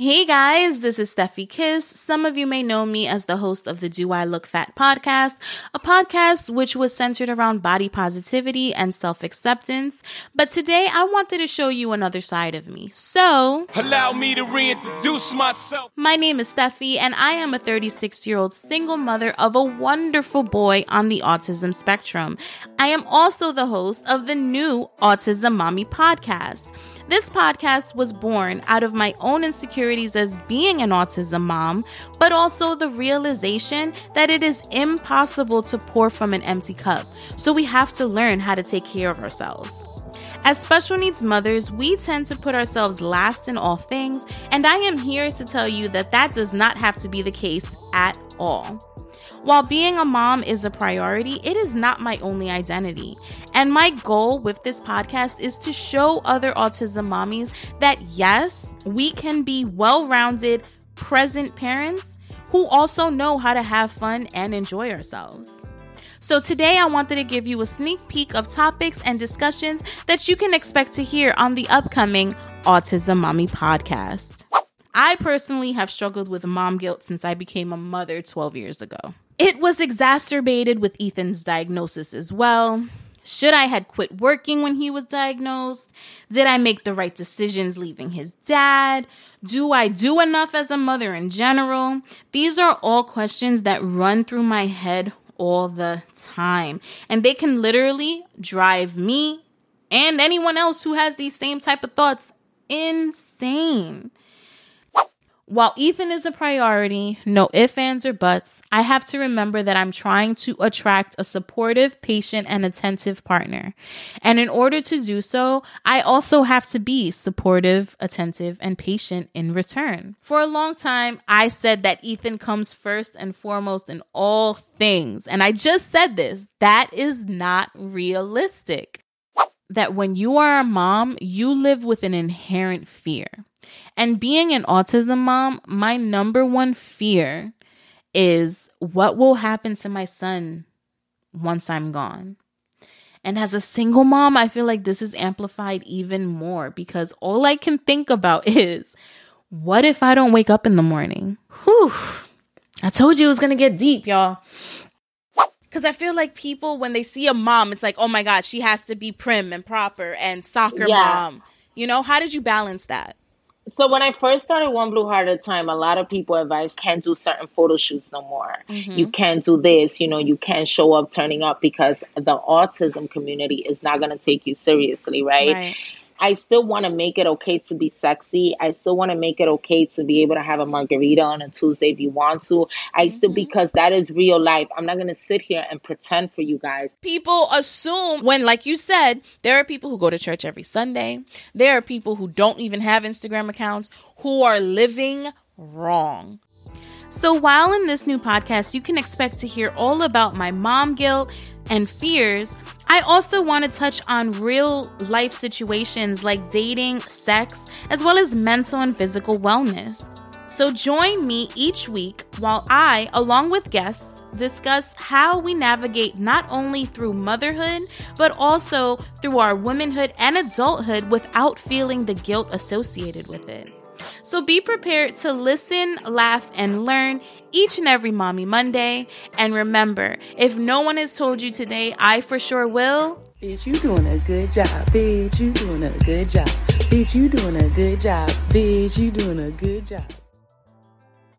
Hey guys, this is Steffi Kiss. Some of you may know me as the host of the Do I Look Fat podcast, a podcast which was centered around body positivity and self acceptance. But today I wanted to show you another side of me. So, allow me to reintroduce myself. My name is Steffi, and I am a 36 year old single mother of a wonderful boy on the autism spectrum. I am also the host of the new Autism Mommy podcast. This podcast was born out of my own insecurities as being an autism mom, but also the realization that it is impossible to pour from an empty cup. So we have to learn how to take care of ourselves. As special needs mothers, we tend to put ourselves last in all things, and I am here to tell you that that does not have to be the case at all. While being a mom is a priority, it is not my only identity. And my goal with this podcast is to show other autism mommies that yes, we can be well rounded, present parents who also know how to have fun and enjoy ourselves. So, today I wanted to give you a sneak peek of topics and discussions that you can expect to hear on the upcoming Autism Mommy podcast. I personally have struggled with mom guilt since I became a mother 12 years ago. It was exacerbated with Ethan's diagnosis as well. Should I had quit working when he was diagnosed? Did I make the right decisions leaving his dad? Do I do enough as a mother in general? These are all questions that run through my head all the time. And they can literally drive me and anyone else who has these same type of thoughts insane. While Ethan is a priority, no ifs, ands, or buts, I have to remember that I'm trying to attract a supportive, patient, and attentive partner. And in order to do so, I also have to be supportive, attentive, and patient in return. For a long time, I said that Ethan comes first and foremost in all things. And I just said this that is not realistic. That when you are a mom, you live with an inherent fear. And being an autism mom, my number one fear is what will happen to my son once I'm gone. And as a single mom, I feel like this is amplified even more because all I can think about is what if I don't wake up in the morning? Whew. I told you it was going to get deep, y'all. Because I feel like people, when they see a mom, it's like, oh my God, she has to be prim and proper and soccer yeah. mom. You know, how did you balance that? So when I first started One Blue Heart at a time, a lot of people advised can't do certain photo shoots no more. Mm-hmm. You can't do this, you know, you can't show up turning up because the autism community is not going to take you seriously, right? right. I still want to make it okay to be sexy. I still want to make it okay to be able to have a margarita on a Tuesday if you want to. I mm-hmm. still, because that is real life. I'm not going to sit here and pretend for you guys. People assume when, like you said, there are people who go to church every Sunday, there are people who don't even have Instagram accounts who are living wrong. So, while in this new podcast, you can expect to hear all about my mom guilt and fears, I also want to touch on real life situations like dating, sex, as well as mental and physical wellness. So join me each week while I, along with guests, discuss how we navigate not only through motherhood, but also through our womanhood and adulthood without feeling the guilt associated with it. So be prepared to listen, laugh, and learn each and every Mommy Monday. And remember, if no one has told you today, I for sure will. Bitch, you doing a good job. Bitch, you doing a good job. Bitch, you doing a good job. Bitch, you doing a good job.